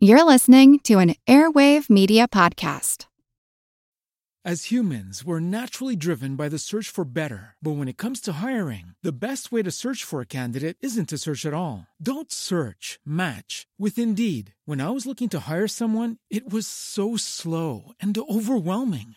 You're listening to an Airwave Media Podcast. As humans, we're naturally driven by the search for better. But when it comes to hiring, the best way to search for a candidate isn't to search at all. Don't search, match with Indeed. When I was looking to hire someone, it was so slow and overwhelming.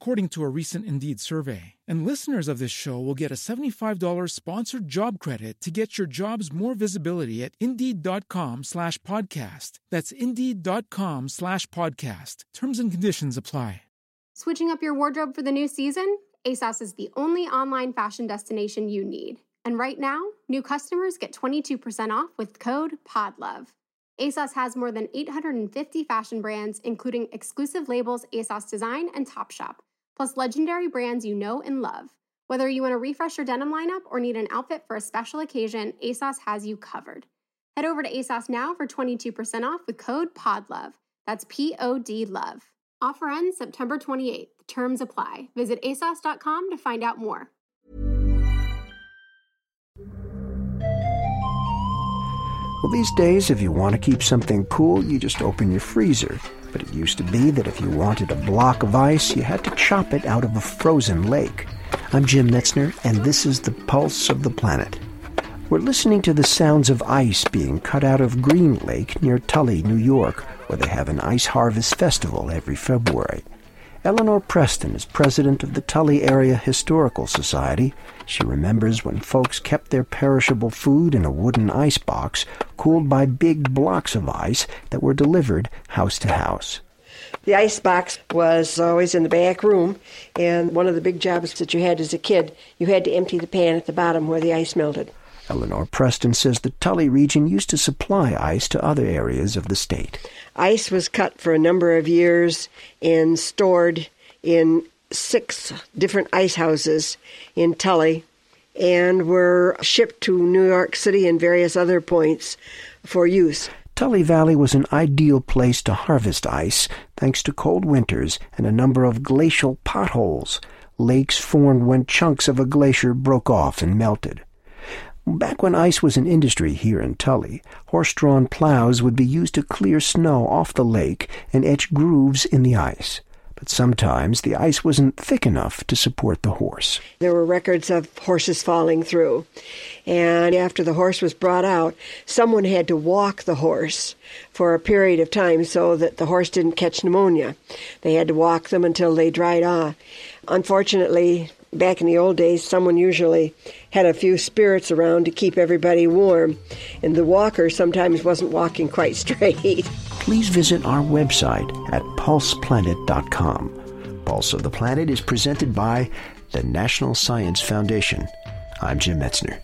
according to a recent Indeed survey. And listeners of this show will get a $75 sponsored job credit to get your jobs more visibility at Indeed.com slash podcast. That's Indeed.com slash podcast. Terms and conditions apply. Switching up your wardrobe for the new season? ASOS is the only online fashion destination you need. And right now, new customers get 22% off with code PODLOVE. ASOS has more than 850 fashion brands, including exclusive labels ASOS Design and Topshop, plus legendary brands you know and love. Whether you want to refresh your denim lineup or need an outfit for a special occasion, ASOS has you covered. Head over to ASOS now for 22% off with code PODLOVE. That's P O D LOVE. Offer ends September 28th. Terms apply. Visit ASOS.com to find out more. Well, these days, if you want to keep something cool, you just open your freezer. But it used to be that if you wanted a block of ice, you had to chop it out of a frozen lake. I'm Jim Metzner, and this is the Pulse of the Planet. We're listening to the sounds of ice being cut out of Green Lake near Tully, New York, where they have an ice harvest festival every February. Eleanor Preston is president of the Tully Area Historical Society. She remembers when folks kept their perishable food in a wooden ice box cooled by big blocks of ice that were delivered house to house. The ice box was always in the back room, and one of the big jobs that you had as a kid, you had to empty the pan at the bottom where the ice melted. Eleanor Preston says the Tully region used to supply ice to other areas of the state. Ice was cut for a number of years and stored in six different ice houses in Tully and were shipped to New York City and various other points for use. Tully Valley was an ideal place to harvest ice thanks to cold winters and a number of glacial potholes. Lakes formed when chunks of a glacier broke off and melted. Back when ice was an industry here in Tully, horse-drawn plows would be used to clear snow off the lake and etch grooves in the ice. But sometimes the ice wasn't thick enough to support the horse. There were records of horses falling through. And after the horse was brought out, someone had to walk the horse for a period of time so that the horse didn't catch pneumonia. They had to walk them until they dried off. Unfortunately, back in the old days, someone usually had a few spirits around to keep everybody warm, and the walker sometimes wasn't walking quite straight. Please visit our website at pulseplanet.com. Pulse of the Planet is presented by the National Science Foundation. I'm Jim Metzner.